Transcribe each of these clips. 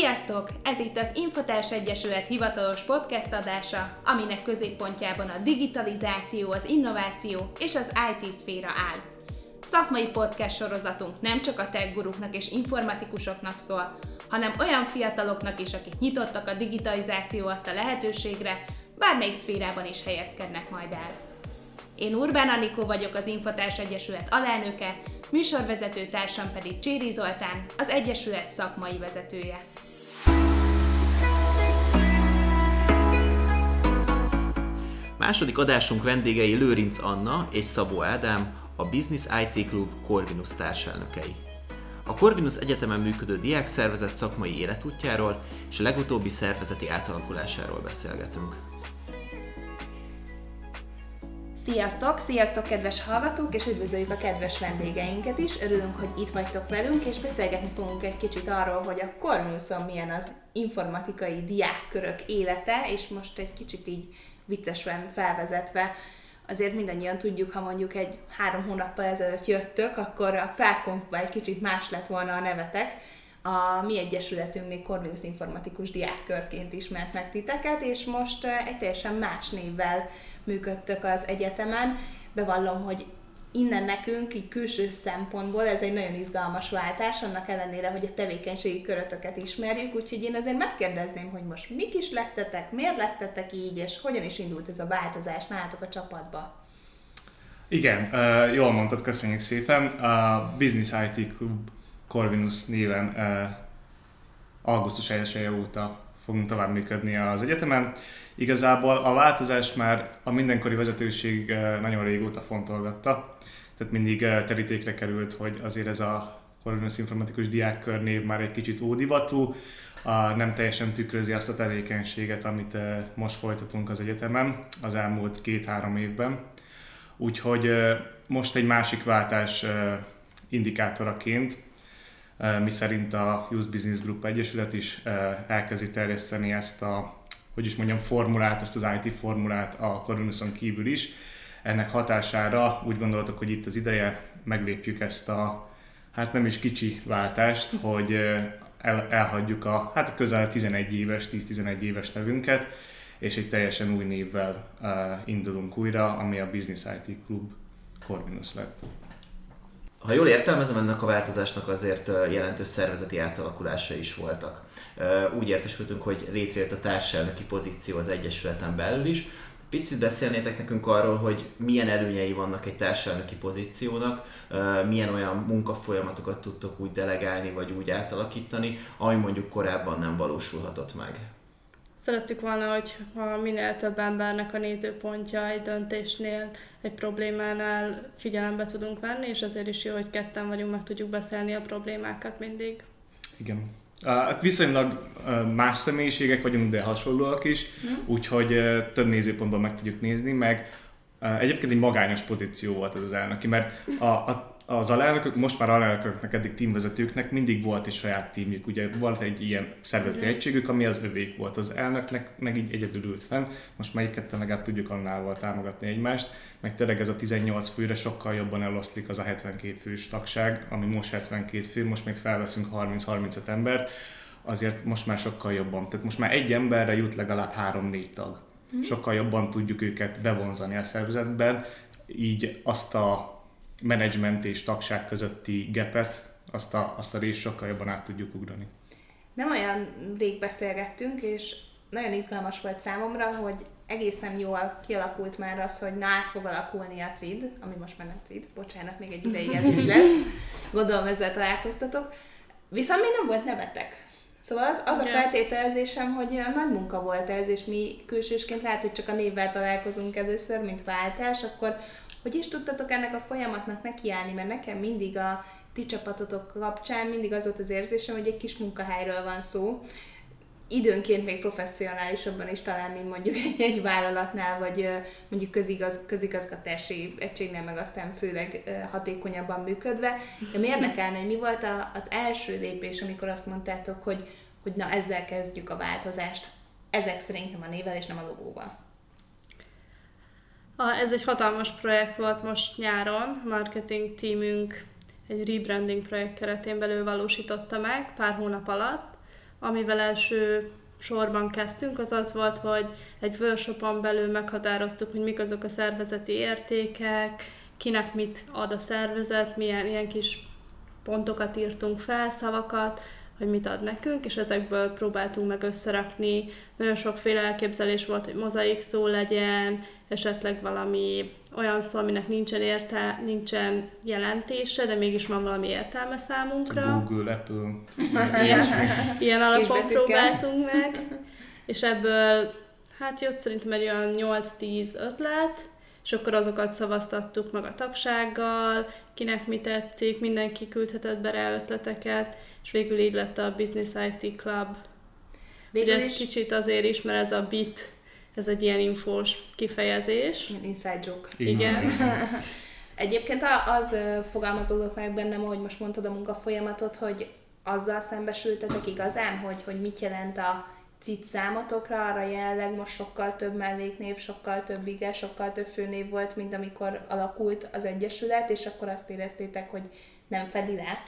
Sziasztok! Ez itt az Infotárs Egyesület hivatalos podcast adása, aminek középpontjában a digitalizáció, az innováció és az IT szféra áll. Szakmai podcast sorozatunk nem csak a tech guruknak és informatikusoknak szól, hanem olyan fiataloknak is, akik nyitottak a digitalizáció adta lehetőségre, bármelyik szférában is helyezkednek majd el. Én Urbán Anikó vagyok az Infotárs Egyesület alelnöke, műsorvezető társam pedig Cséri Zoltán, az Egyesület szakmai vezetője. Második adásunk vendégei Lőrinc Anna és Szabó Ádám, a Business IT Club Corvinus társelnökei. A Corvinus Egyetemen működő diákszervezet szakmai életútjáról és a legutóbbi szervezeti átalakulásáról beszélgetünk. Sziasztok! Sziasztok, kedves hallgatók, és üdvözöljük a kedves vendégeinket is. Örülünk, hogy itt vagytok velünk, és beszélgetni fogunk egy kicsit arról, hogy a Corvinuson milyen az informatikai diákkörök élete, és most egy kicsit így viccesen felvezetve azért mindannyian tudjuk, ha mondjuk egy három hónappal ezelőtt jöttök, akkor a felkonfba egy kicsit más lett volna a nevetek. A mi egyesületünk még Corvinus Informatikus Diákkörként ismert meg titeket, és most egy teljesen más névvel működtök az egyetemen. Bevallom, hogy innen nekünk, így külső szempontból ez egy nagyon izgalmas váltás, annak ellenére, hogy a tevékenységi körötöket ismerjük, úgyhogy én azért megkérdezném, hogy most mik is lettetek, miért lettetek így, és hogyan is indult ez a változás nálatok a csapatba? Igen, jól mondtad, köszönjük szépen. A Business IT Club Corvinus néven augusztus 1 óta fogunk tovább működni az egyetemen. Igazából a változás már a mindenkori vezetőség nagyon régóta fontolgatta, tehát mindig terítékre került, hogy azért ez a Corvinus Informatikus Diákkör név már egy kicsit ódivatú, nem teljesen tükrözi azt a tevékenységet, amit most folytatunk az egyetemen az elmúlt két-három évben. Úgyhogy most egy másik váltás indikátoraként, mi szerint a Youth Business Group Egyesület is elkezdi terjeszteni ezt a hogy is mondjam, formulát, ezt az IT formulát a Coronuson kívül is. Ennek hatására úgy gondoltuk, hogy itt az ideje meglépjük ezt a hát nem is kicsi váltást, hogy el, elhagyjuk a hát közel 11 éves, 10-11 éves nevünket, és egy teljesen új névvel uh, indulunk újra, ami a Business IT Club Corvinus lett. Ha jól értelmezem, ennek a változásnak azért jelentős szervezeti átalakulása is voltak. Úgy értesültünk, hogy létrejött a társelnöki pozíció az Egyesületen belül is. Picit beszélnétek nekünk arról, hogy milyen előnyei vannak egy társelnöki pozíciónak, milyen olyan munkafolyamatokat tudtok úgy delegálni, vagy úgy átalakítani, ami mondjuk korábban nem valósulhatott meg. Szerettük volna, hogy ha minél több embernek a nézőpontja egy döntésnél, egy problémánál figyelembe tudunk venni, és azért is jó, hogy ketten vagyunk, meg tudjuk beszélni a problémákat mindig. Igen. Hát viszonylag más személyiségek vagyunk, de hasonlóak is, mm. úgyhogy több nézőpontban meg tudjuk nézni, meg egyébként egy magányos pozíció volt ez az elnöki, mert a, a az alelnökök, most már alelnököknek, eddig tímvezetőknek mindig volt egy saját tímjük, ugye volt egy ilyen szervezeti egységük, ami az övék volt. Az elnöknek, meg így egyedül ült fenn, most már ketten legalább tudjuk annál támogatni egymást, meg tényleg ez a 18 főre sokkal jobban eloszlik az a 72 fős tagság, ami most 72 fő, most még felveszünk 30-35 embert, azért most már sokkal jobban. Tehát most már egy emberre jut legalább 3-4 tag. Mm. Sokkal jobban tudjuk őket bevonzani a szervezetben, így azt a menedzsment és tagság közötti gepet, azt a, azt a részt sokkal jobban át tudjuk ugrani. Nem olyan rég beszélgettünk, és nagyon izgalmas volt számomra, hogy egészen jól kialakult már az, hogy na át fog alakulni a CID, ami most már nem CID, bocsánat, még egy ideig ez így lesz, gondolom ezzel találkoztatok, viszont még nem volt nevetek. Szóval az, az a feltételezésem, hogy nagy munka volt ez, és mi külsősként lehet, hogy csak a névvel találkozunk először, mint váltás, akkor hogy is tudtatok ennek a folyamatnak nekiállni, mert nekem mindig a ti csapatotok kapcsán mindig az volt az érzésem, hogy egy kis munkahelyről van szó, időnként még professzionálisabban is talán, mint mondjuk egy, egy vállalatnál, vagy mondjuk közigaz, közigazgatási egységnél, meg aztán főleg hatékonyabban működve. De mi érdekelne, hogy mi volt a, az első lépés, amikor azt mondtátok, hogy, hogy na ezzel kezdjük a változást. Ezek szerint nem a nével és nem a logóval. Ez egy hatalmas projekt volt most nyáron, marketing teamünk egy rebranding projekt keretén belül valósította meg pár hónap alatt, amivel első sorban kezdtünk, az az volt, hogy egy workshopon belül meghatároztuk, hogy mik azok a szervezeti értékek, kinek mit ad a szervezet, milyen ilyen kis pontokat írtunk fel, szavakat, hogy mit ad nekünk, és ezekből próbáltunk meg összerakni. Nagyon sokféle elképzelés volt, hogy mozaik szó legyen, esetleg valami olyan szó, aminek nincsen, érte, nincsen jelentése, de mégis van valami értelme számunkra. Google, Apple. Ilyen, ilyen alapon próbáltunk meg, és ebből hát jött szerintem egy olyan 8-10 ötlet, és akkor azokat szavaztattuk meg a tagsággal, kinek mi tetszik, mindenki küldhetett be rá ötleteket, és végül így lett a Business IT Club. Végül ez is... kicsit azért is, mert ez a BIT, ez egy ilyen infós kifejezés. Inside joke. Igen. Egyébként az fogalmazódott meg bennem, hogy most mondtad a munkafolyamatot, hogy azzal szembesültetek igazán, hogy, hogy mit jelent a CIT számotokra, arra jelenleg most sokkal több melléknév, sokkal több ige, sokkal több főnév volt, mint amikor alakult az Egyesület, és akkor azt éreztétek, hogy nem fedi le?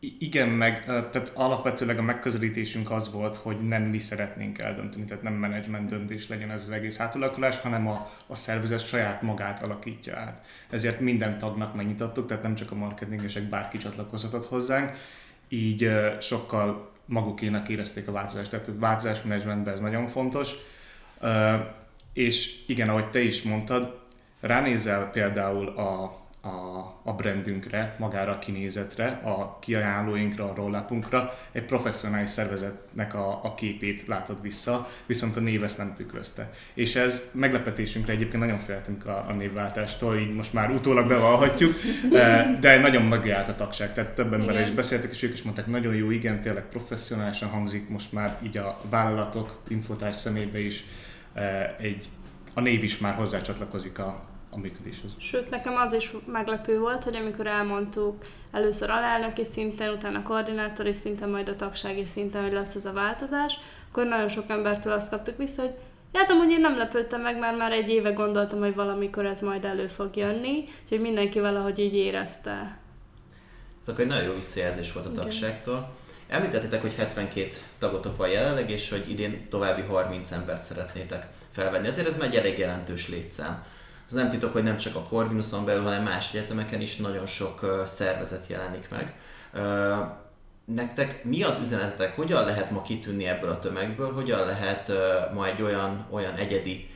Igen, meg tehát alapvetőleg a megközelítésünk az volt, hogy nem mi szeretnénk eldönteni, tehát nem menedzsment döntés legyen ez az egész átalakulás, hanem a, a szervezet saját magát alakítja át. Ezért minden tagnak megnyitottuk, tehát nem csak a marketingesek, bárki csatlakozhatott hozzánk, így sokkal magukénak érezték a változást, tehát a változásmenedzsmentben ez nagyon fontos. És igen, ahogy te is mondtad, ránézel például a a, a brandünkre, magára a kinézetre, a kiajánlóinkra, a rollapunkra, egy professzionális szervezetnek a, a képét látod vissza, viszont a név ezt nem tükrözte. És ez meglepetésünkre egyébként nagyon féltünk a, a névváltástól, így most már utólag bevallhatjuk, de nagyon megállt a tagság, tehát több emberrel is beszéltek, és ők is mondták, nagyon jó, igen, tényleg professzionálisan hangzik most már így a vállalatok, infotás szemébe is egy, a név is már hozzácsatlakozik a, a működéshez. Sőt, nekem az is meglepő volt, hogy amikor elmondtuk először alelnöki szinten, utána koordinátori szinten, majd a tagsági szinten, hogy lesz ez a változás, akkor nagyon sok embertől azt kaptuk vissza, hogy Hát amúgy én nem lepődtem meg, mert már egy éve gondoltam, hogy valamikor ez majd elő fog jönni, úgyhogy mindenki valahogy így érezte. Ez akkor egy nagyon jó visszajelzés volt a tagságtól. Említettétek, hogy 72 tagotok van jelenleg, és hogy idén további 30 embert szeretnétek felvenni. Ezért ez már egy elég jelentős létszám. Az nem titok, hogy nem csak a Corvinuson belül, hanem más egyetemeken is nagyon sok szervezet jelenik meg. Nektek mi az üzenetetek, hogyan lehet ma kitűnni ebből a tömegből, hogyan lehet ma egy olyan, olyan egyedi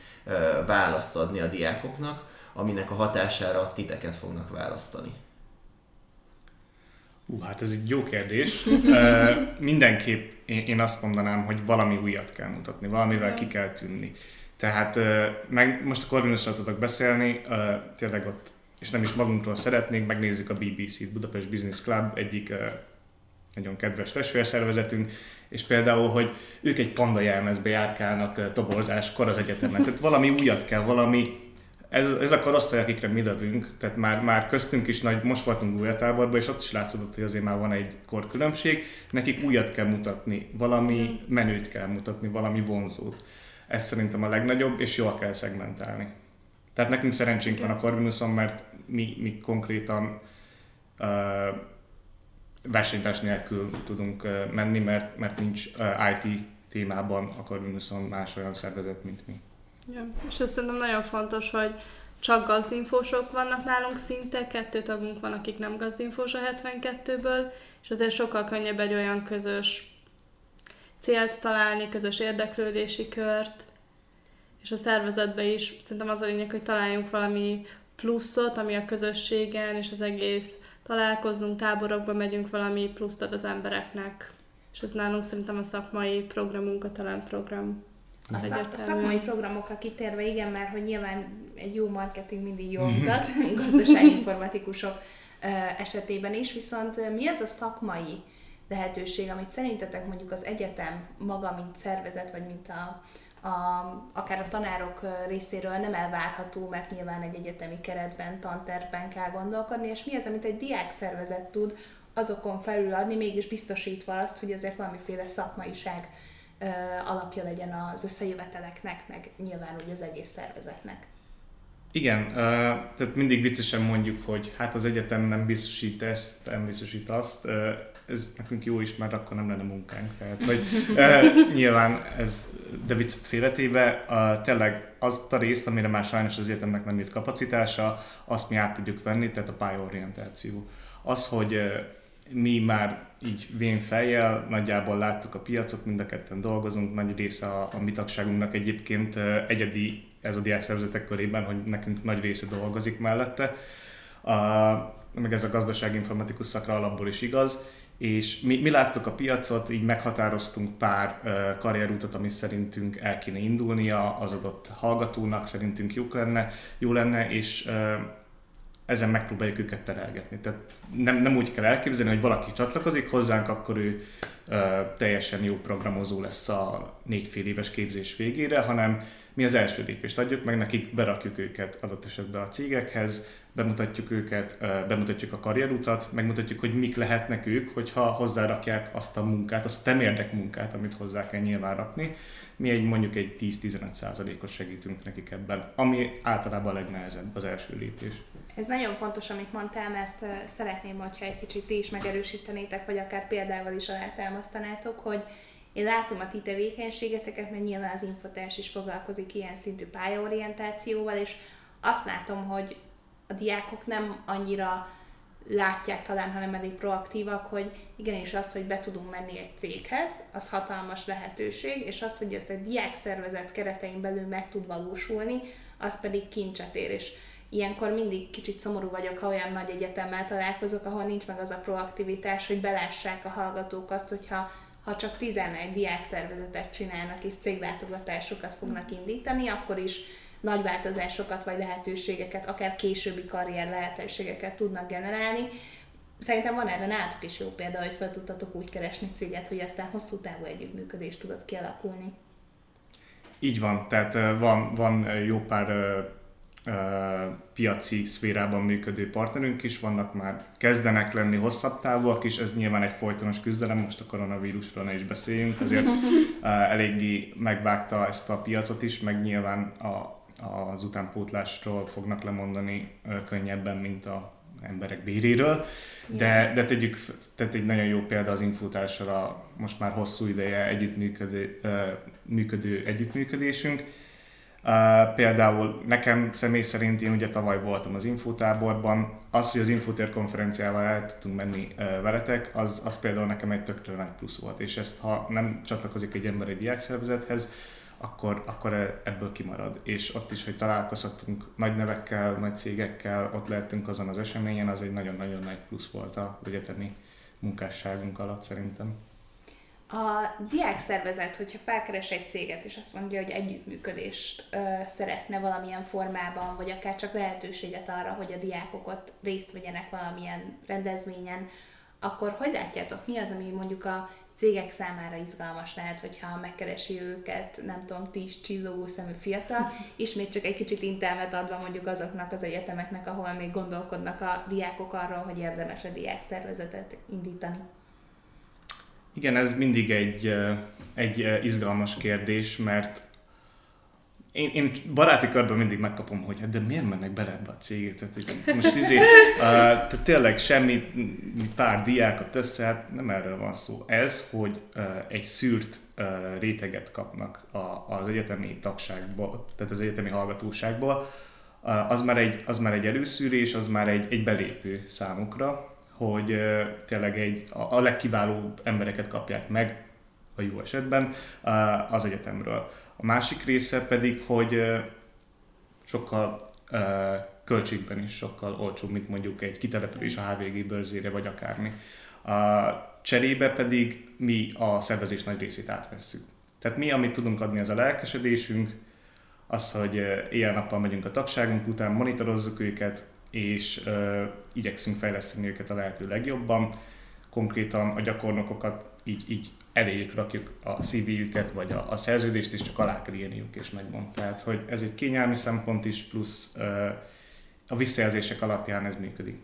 választ adni a diákoknak, aminek a hatására titeket fognak választani? Ú, hát ez egy jó kérdés. mindenképp én, én azt mondanám, hogy valami újat kell mutatni, valamivel ki kell tűnni. Tehát meg, most a Corvinusról tudok beszélni, tényleg ott, és nem is magunkról szeretnénk, megnézzük a BBC-t, Budapest Business Club, egyik nagyon kedves testvérszervezetünk, és például, hogy ők egy panda jelmezbe járkálnak toborzáskor az egyetemen. Tehát valami újat kell, valami, ez, ez a korosztály, akikre mi lövünk, tehát már, már köztünk is nagy, most voltunk újjátáborban, és ott is látszott, hogy azért már van egy korkülönbség, nekik újat kell mutatni, valami menőt kell mutatni, valami vonzót. Ez szerintem a legnagyobb, és jól kell szegmentálni. Tehát nekünk szerencsénk van a Corvinuson, mert mi, mi konkrétan uh, versenytárs nélkül tudunk uh, menni, mert, mert nincs uh, IT témában a Corvinuson más olyan szervezet, mint mi. Ja, és ez szerintem nagyon fontos, hogy csak gazdinfósok vannak nálunk szinte, kettő tagunk van, akik nem gazdinfós a 72-ből, és azért sokkal könnyebb egy olyan közös célt találni, közös érdeklődési kört, és a szervezetben is szerintem az a lényeg, hogy találjunk valami pluszot, ami a közösségen, és az egész találkozunk, táborokba megyünk, valami pluszt ad az embereknek. És ez nálunk szerintem a szakmai programunk, a talentprogram. A, szak, a szakmai programokra kitérve, igen, mert hogy nyilván egy jó marketing mindig jól mutat, gazdasági informatikusok esetében is, viszont mi az a szakmai lehetőség, amit szerintetek mondjuk az egyetem maga, mint szervezet, vagy mint a, a, akár a tanárok részéről nem elvárható, mert nyilván egy egyetemi keretben, tantervben kell gondolkodni, és mi az, amit egy diák szervezet tud azokon felül adni, mégis biztosítva azt, hogy azért valamiféle szakmaiság alapja legyen az összejöveteleknek, meg nyilván úgy az egész szervezetnek. Igen, tehát mindig viccesen mondjuk, hogy hát az egyetem nem biztosít ezt, nem biztosít azt. Ez nekünk jó is, mert akkor nem lenne munkánk. Tehát, hogy nyilván ez, de viccet félretéve, tényleg azt a részt, amire már sajnos az egyetemnek nem jött kapacitása, azt mi át tudjuk venni, tehát a pályaorientáció. Az, hogy mi már így vén fejjel nagyjából láttuk a piacot, mind a ketten dolgozunk, nagy része a, a mi tagságunknak egyébként egyedi ez a diákszervezetek körében, hogy nekünk nagy része dolgozik mellette. A, meg ez a gazdasági informatikus szakra alapból is igaz, és mi, mi láttuk a piacot, így meghatároztunk pár uh, karrierútot, ami szerintünk el kéne indulnia az adott hallgatónak, szerintünk jó lenne, jó lenne és uh, ezen megpróbáljuk őket terelgetni. Tehát nem, nem úgy kell elképzelni, hogy valaki csatlakozik hozzánk, akkor ő uh, teljesen jó programozó lesz a négy fél éves képzés végére, hanem mi az első lépést adjuk, meg nekik berakjuk őket adott esetben a cégekhez, bemutatjuk őket, bemutatjuk a karrierutat, megmutatjuk, hogy mik lehetnek ők, hogyha hozzárakják azt a munkát, azt temérdek munkát, amit hozzá kell nyilván rakni. Mi egy mondjuk egy 10-15%-ot segítünk nekik ebben, ami általában a legnehezebb az első lépés. Ez nagyon fontos, amit mondtál, mert szeretném, hogyha egy kicsit ti is megerősítenétek, vagy akár példával is alátámasztanátok, hogy én látom a ti tevékenységeteket, mert nyilván az infotárs is foglalkozik ilyen szintű pályaorientációval, és azt látom, hogy a diákok nem annyira látják talán, hanem elég proaktívak, hogy igenis az, hogy be tudunk menni egy céghez, az hatalmas lehetőség, és az, hogy ez egy diák szervezet keretein belül meg tud valósulni, az pedig kincset ér, és ilyenkor mindig kicsit szomorú vagyok, ha olyan nagy egyetemmel találkozok, ahol nincs meg az a proaktivitás, hogy belássák a hallgatók azt, hogyha ha csak 11 diák szervezetet csinálnak és céglátogatásokat fognak indítani, akkor is nagy változásokat vagy lehetőségeket, akár későbbi karrier lehetőségeket tudnak generálni. Szerintem van erre nálatok is jó példa, hogy fel tudtatok úgy keresni céget, hogy aztán hosszú távú együttműködést tudott kialakulni. Így van, tehát van, van jó pár piaci szférában működő partnerünk is, vannak már kezdenek lenni hosszabb távúak is, ez nyilván egy folytonos küzdelem, most a koronavírusról ne is beszéljünk, azért eléggé megvágta ezt a piacot is, meg nyilván a, az utánpótlásról fognak lemondani könnyebben, mint a emberek béréről, de, de tegyük, tehát egy nagyon jó példa az Infotársal a most már hosszú ideje együttműködő, működő együttműködésünk, például nekem személy szerint én ugye tavaly voltam az infotáborban, az, hogy az infotér konferenciával el tudtunk menni veletek, az, az például nekem egy tökre nagy plusz volt, és ezt ha nem csatlakozik egy ember egy diákszervezethez, akkor, akkor e, ebből kimarad. És ott is, hogy találkozhatunk nagy nevekkel, nagy cégekkel, ott lehetünk azon az eseményen, az egy nagyon-nagyon nagy plusz volt a egyetemi munkásságunk alatt szerintem. A diák szervezet, hogyha felkeres egy céget, és azt mondja, hogy együttműködést ö, szeretne valamilyen formában, vagy akár csak lehetőséget arra, hogy a diákok ott részt vegyenek valamilyen rendezvényen, akkor hogy látjátok, mi az, ami mondjuk a cégek számára izgalmas lehet, hogyha megkeresi őket, nem tudom, tíz csillogó szemű fiatal, ismét csak egy kicsit intelmet adva mondjuk azoknak az egyetemeknek, ahol még gondolkodnak a diákok arról, hogy érdemes a diák szervezetet indítani. Igen, ez mindig egy, egy izgalmas kérdés, mert én, én baráti körben mindig megkapom, hogy hát de miért mennek bele ebbe a céget? Tehát, most izé, uh, tehát tényleg semmi, pár diákat össze, hát nem erről van szó. Ez, hogy uh, egy szűrt uh, réteget kapnak a, az egyetemi tagságból, tehát az egyetemi hallgatóságból, uh, az, már egy, az már egy előszűrés, az már egy, egy belépő számukra, hogy tényleg egy, a legkiválóbb embereket kapják meg, a jó esetben, az egyetemről. A másik része pedig, hogy sokkal költségben is sokkal olcsóbb, mint mondjuk egy kitelepülés a HVG bőrzére, vagy akármi. A cserébe pedig mi a szervezés nagy részét átvesszük. Tehát mi, amit tudunk adni, az a lelkesedésünk, az, hogy éjjel-nappal megyünk a tagságunk után, monitorozzuk őket, és uh, igyekszünk fejleszteni őket a lehető legjobban. Konkrétan a gyakornokokat így, így eléjük rakjuk a CV-jüket, vagy a, a szerződést, és csak alá kell írniuk, és megmond. Tehát, hogy ez egy kényelmi szempont is, plusz uh, a visszajelzések alapján ez működik.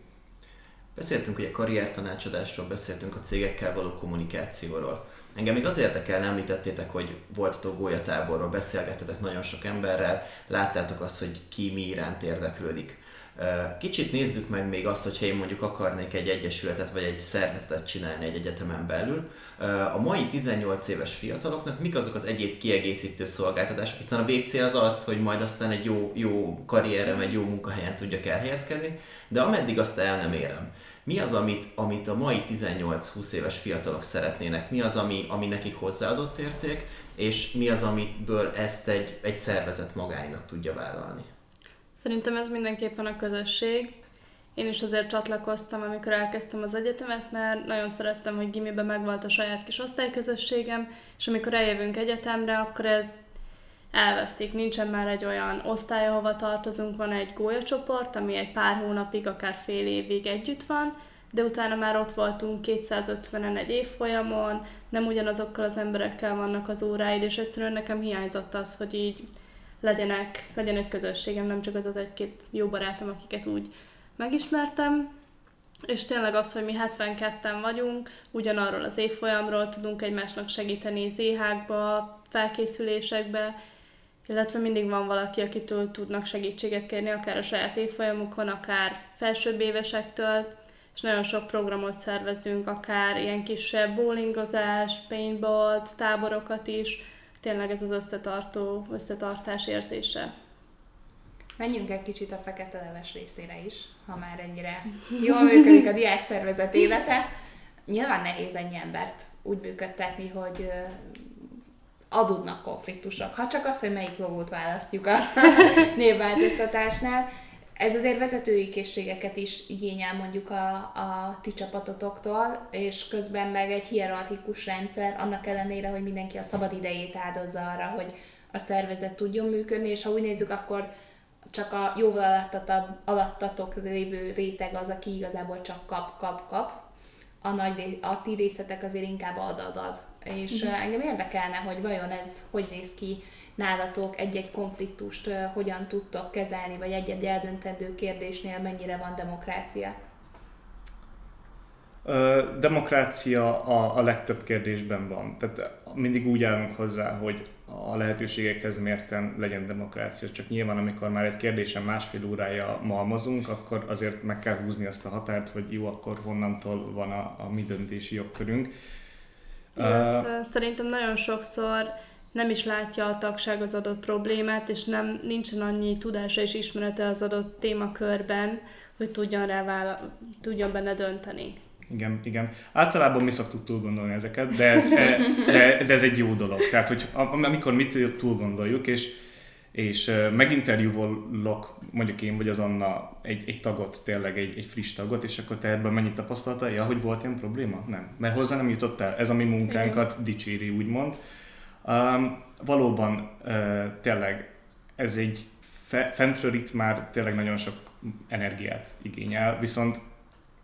Beszéltünk ugye karriertanácsadásról, beszéltünk a cégekkel való kommunikációról. Engem még az érdekel, említettétek, hogy voltatok gólyatáborról, beszélgettetek nagyon sok emberrel, láttátok azt, hogy ki mi iránt érdeklődik. Kicsit nézzük meg még azt, hogyha én mondjuk akarnék egy egyesületet vagy egy szervezetet csinálni egy egyetemen belül. A mai 18 éves fiataloknak mik azok az egyéb kiegészítő szolgáltatások, hiszen a végcél az az, hogy majd aztán egy jó, jó karrierem, egy jó munkahelyen tudjak elhelyezkedni, de ameddig azt el nem érem. Mi az, amit, amit a mai 18-20 éves fiatalok szeretnének? Mi az, ami, ami nekik hozzáadott érték? És mi az, amiből ezt egy, egy szervezet magáinak tudja vállalni? Szerintem ez mindenképpen a közösség. Én is azért csatlakoztam, amikor elkezdtem az egyetemet, mert nagyon szerettem, hogy gimiben megvolt a saját kis osztályközösségem, és amikor eljövünk egyetemre, akkor ez elveszik. Nincsen már egy olyan osztály, ahova tartozunk, van egy gólyacsoport, ami egy pár hónapig, akár fél évig együtt van, de utána már ott voltunk 250-en egy évfolyamon, nem ugyanazokkal az emberekkel vannak az óráid, és egyszerűen nekem hiányzott az, hogy így legyenek, legyen egy közösségem, nem csak az az egy-két jó barátom, akiket úgy megismertem, és tényleg az, hogy mi 72-en vagyunk, ugyanarról az évfolyamról tudunk egymásnak segíteni zéhákba, felkészülésekbe, illetve mindig van valaki, akitől tudnak segítséget kérni, akár a saját évfolyamukon, akár felsőbb évesektől, és nagyon sok programot szervezünk, akár ilyen kisebb bowlingozás, paintball, táborokat is, tényleg ez az összetartó, összetartás érzése. Menjünk egy kicsit a fekete leves részére is, ha már ennyire jól működik a diák szervezet élete. Nyilván nehéz ennyi embert úgy működtetni, hogy adódnak konfliktusok. Ha csak az, hogy melyik logót választjuk a névváltoztatásnál, ez azért vezetői készségeket is igényel mondjuk a, a ti csapatotoktól, és közben meg egy hierarchikus rendszer, annak ellenére, hogy mindenki a szabad idejét áldozza arra, hogy a szervezet tudjon működni, és ha úgy nézzük, akkor csak a jóval alattatok, alattatok lévő réteg az, aki igazából csak kap, kap, kap. A, nagy, a ti részletek azért inkább ad, ad, ad. És mm. engem érdekelne, hogy vajon ez hogy néz ki nálatok egy-egy konfliktust hogyan tudtok kezelni, vagy egy-egy eldöntendő kérdésnél mennyire van demokrácia? Demokrácia a, a legtöbb kérdésben van. Tehát mindig úgy állunk hozzá, hogy a lehetőségekhez mérten legyen demokrácia. Csak nyilván, amikor már egy kérdésen másfél órája malmazunk, akkor azért meg kell húzni azt a határt, hogy jó, akkor honnantól van a, a mi döntési jogkörünk. Illetve uh, szerintem nagyon sokszor nem is látja a tagság az adott problémát, és nem nincsen annyi tudása és ismerete az adott témakörben, hogy tudjon rá vála- tudjon benne dönteni. Igen, igen. Általában mi szoktuk túl gondolni ezeket, de ez, e, de, de ez egy jó dolog. Tehát, hogy amikor mit túl gondoljuk, és, és meginterjúvolok mondjuk én vagy az Anna egy, egy tagot, tényleg egy, egy friss tagot, és akkor te ebben mennyit tapasztalta? Ja, hogy volt ilyen probléma? Nem. Mert hozzá nem jutott el. Ez a mi munkánkat dicséri, úgymond. Um, valóban uh, tényleg ez egy fe, fentről itt már tényleg nagyon sok energiát igényel, viszont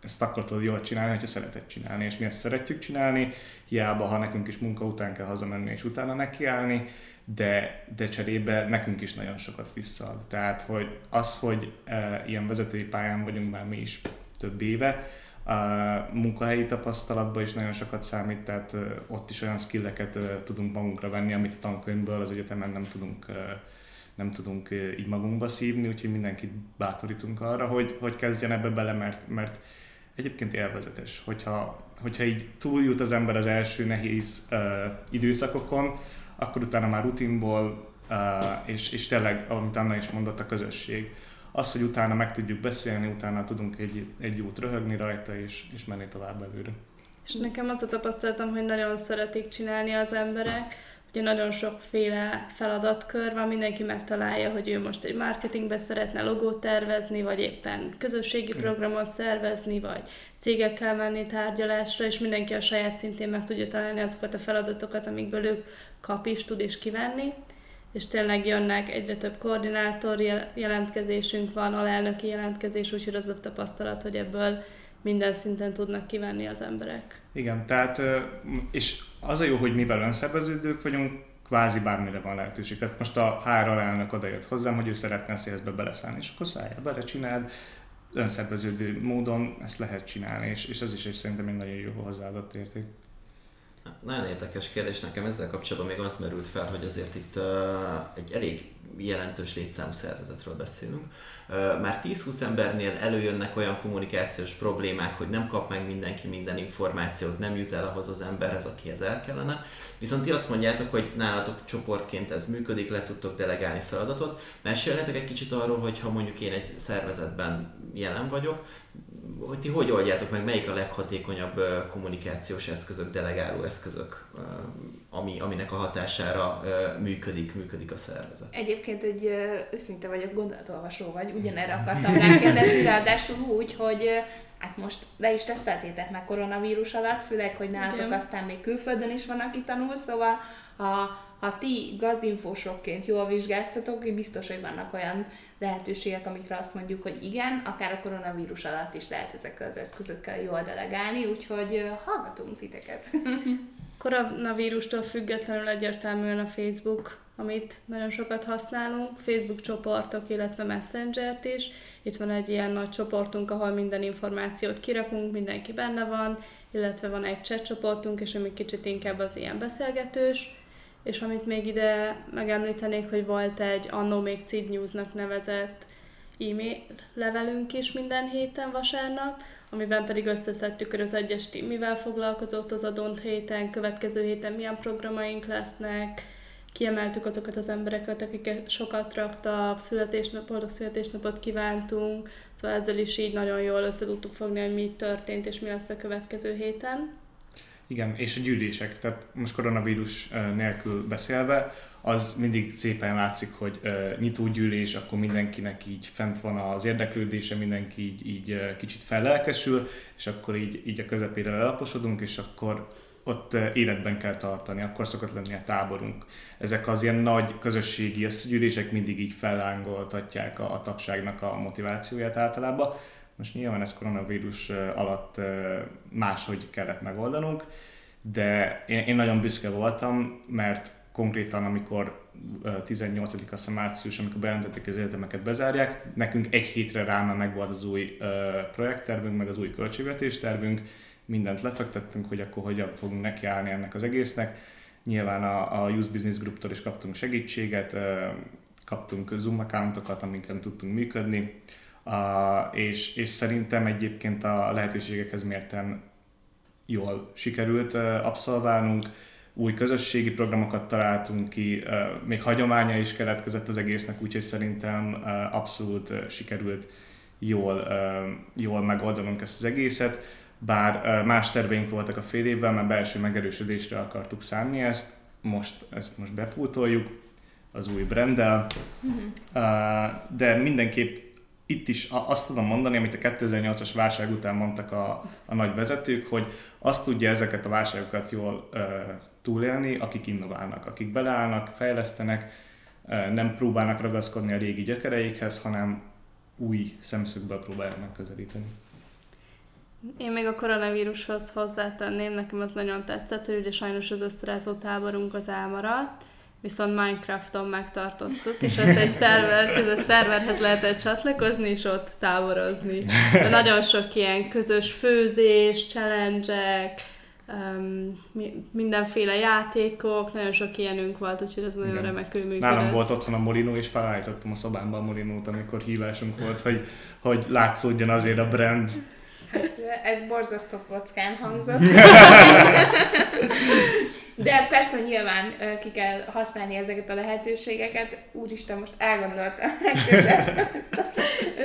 ezt akkor tudod jól csinálni, hogyha szereted csinálni, és mi ezt szeretjük csinálni, hiába, ha nekünk is munka után kell hazamenni, és utána nekiállni, de, de cserébe nekünk is nagyon sokat visszaad. Tehát, hogy az, hogy e, ilyen vezetői pályán vagyunk már mi is több éve, a munkahelyi tapasztalatban is nagyon sokat számít, tehát ott is olyan skilleket tudunk magunkra venni, amit a tankönyvből az egyetemen nem tudunk nem tudunk így magunkba szívni, úgyhogy mindenkit bátorítunk arra, hogy, hogy kezdjen ebbe bele, mert, mert egyébként élvezetes, hogyha, hogyha így túljut az ember az első nehéz uh, időszakokon, akkor utána már rutinból, uh, és, és tényleg, amit Anna is mondott, a közösség. Az, hogy utána meg tudjuk beszélni, utána tudunk egy, egy jót röhögni rajta, és, és menni tovább előre. És nekem az a tapasztalatom, hogy nagyon szeretik csinálni az emberek, Ugye nagyon sokféle feladatkör van, mindenki megtalálja, hogy ő most egy marketingbe szeretne logót tervezni, vagy éppen közösségi programot szervezni, vagy cégekkel menni tárgyalásra, és mindenki a saját szintén meg tudja találni azokat a feladatokat, amikből ők kap is tud is kivenni. És tényleg jönnek egyre több koordinátor jelentkezésünk van, alelnöki jelentkezés, úgyhogy az a tapasztalat, hogy ebből minden szinten tudnak kivenni az emberek. Igen, tehát, és az a jó, hogy mivel önszerveződők vagyunk, kvázi bármire van lehetőség. Tehát most a HR alelnök odajött hozzám, hogy ő szeretne a szélzbe beleszállni, és akkor szálljál bele, csináld, önszerveződő módon ezt lehet csinálni, és, és ez is egy szerintem egy nagyon jó hozzáadott érték. Nagyon érdekes kérdés. Nekem ezzel kapcsolatban még az merült fel, hogy azért itt uh, egy elég jelentős létszámú szervezetről beszélünk. Uh, már 10-20 embernél előjönnek olyan kommunikációs problémák, hogy nem kap meg mindenki minden információt, nem jut el ahhoz az emberhez, akihez el kellene. Viszont ti azt mondjátok, hogy nálatok csoportként ez működik, le tudtok delegálni feladatot. Meséljetek egy kicsit arról, hogy ha mondjuk én egy szervezetben jelen vagyok, hogy ti hogy oldjátok meg, melyik a leghatékonyabb kommunikációs eszközök, delegáló eszközök, ami, aminek a hatására működik, működik a szervezet? Egyébként egy őszinte vagyok, gondolatolvasó vagy, ugyanerre akartam rákérdezni, ráadásul úgy, hogy hát most le is teszteltétek meg koronavírus alatt, főleg, hogy nálatok aztán még külföldön is van, aki tanul, szóval ha, ha ti gazdinfósokként jól vizsgáztatok, biztos, hogy vannak olyan lehetőségek, amikre azt mondjuk, hogy igen, akár a koronavírus alatt is lehet ezekkel az eszközökkel jól delegálni, úgyhogy hallgatunk titeket. Koronavírustól függetlenül egyértelműen a Facebook, amit nagyon sokat használunk, Facebook csoportok, illetve Messenger-t is. Itt van egy ilyen nagy csoportunk, ahol minden információt kirakunk, mindenki benne van, illetve van egy chat csoportunk, és ami kicsit inkább az ilyen beszélgetős és amit még ide megemlítenék, hogy volt egy annó még Cid Newsnak nevezett e-mail levelünk is minden héten vasárnap, amiben pedig összeszedtük, hogy az egyes team mivel foglalkozott az adott héten, következő héten milyen programaink lesznek, kiemeltük azokat az embereket, akik sokat raktak, születésnapot, a születésnapot kívántunk, szóval ezzel is így nagyon jól össze tudtuk fogni, hogy mi történt és mi lesz a következő héten. Igen, és a gyűlések, tehát most koronavírus nélkül beszélve, az mindig szépen látszik, hogy nyitó gyűlés, akkor mindenkinek így fent van az érdeklődése, mindenki így, így kicsit fellelkesül, és akkor így, így a közepére lelaposodunk, és akkor ott életben kell tartani, akkor szokott lenni a táborunk. Ezek az ilyen nagy közösségi összegyűlések mindig így fellángoltatják a, a tapságnak a motivációját általában. Most nyilván ez koronavírus alatt máshogy kellett megoldanunk, de én, én nagyon büszke voltam, mert konkrétan amikor 18. a március, amikor bejelentették az egyetemeket bezárják, nekünk egy hétre rá már megvolt az új projekttervünk, meg az új költségvetéstervünk, mindent lefektettünk, hogy akkor hogyan fogunk nekiállni ennek az egésznek. Nyilván a, a Youth Business Group-tól is kaptunk segítséget, kaptunk Zoom accountokat, amiken tudtunk működni, és, és szerintem egyébként a lehetőségekhez mérten jól sikerült abszolválnunk, új közösségi programokat találtunk ki, még hagyománya is keletkezett az egésznek, úgyhogy szerintem abszolút sikerült jól, jól megoldanunk ezt az egészet, bár más terveink voltak a fél évvel, mert belső megerősödésre akartuk szánni ezt, most ezt most bepútoljuk az új branddel, uh-huh. de mindenképp itt is azt tudom mondani, amit a 2008-as válság után mondtak a, a nagy vezetők, hogy azt tudja ezeket a válságokat jól uh, túlélni, akik innoválnak, akik beleállnak, fejlesztenek, uh, nem próbálnak ragaszkodni a régi gyökereikhez, hanem új szemszögből próbálják megközelíteni. Én még a koronavírushoz hozzátenném, nekem az nagyon tetszett, hogy ugye sajnos az összerázó táborunk az elmaradt, viszont Minecrafton megtartottuk, és ott egy szerver, közös szerverhez lehetett csatlakozni, és ott táborozni. De nagyon sok ilyen közös főzés, challenge um, mindenféle játékok, nagyon sok ilyenünk volt, úgyhogy ez nagyon Igen. remekül működött. Nálam volt otthon a molinó, és felállítottam a szobámban a molinót, amikor hívásunk volt, hogy, hogy látszódjon azért a brand. Hát ez borzasztó kockán hangzott. De persze nyilván ki kell használni ezeket a lehetőségeket. Úristen, most elgondoltam ezt a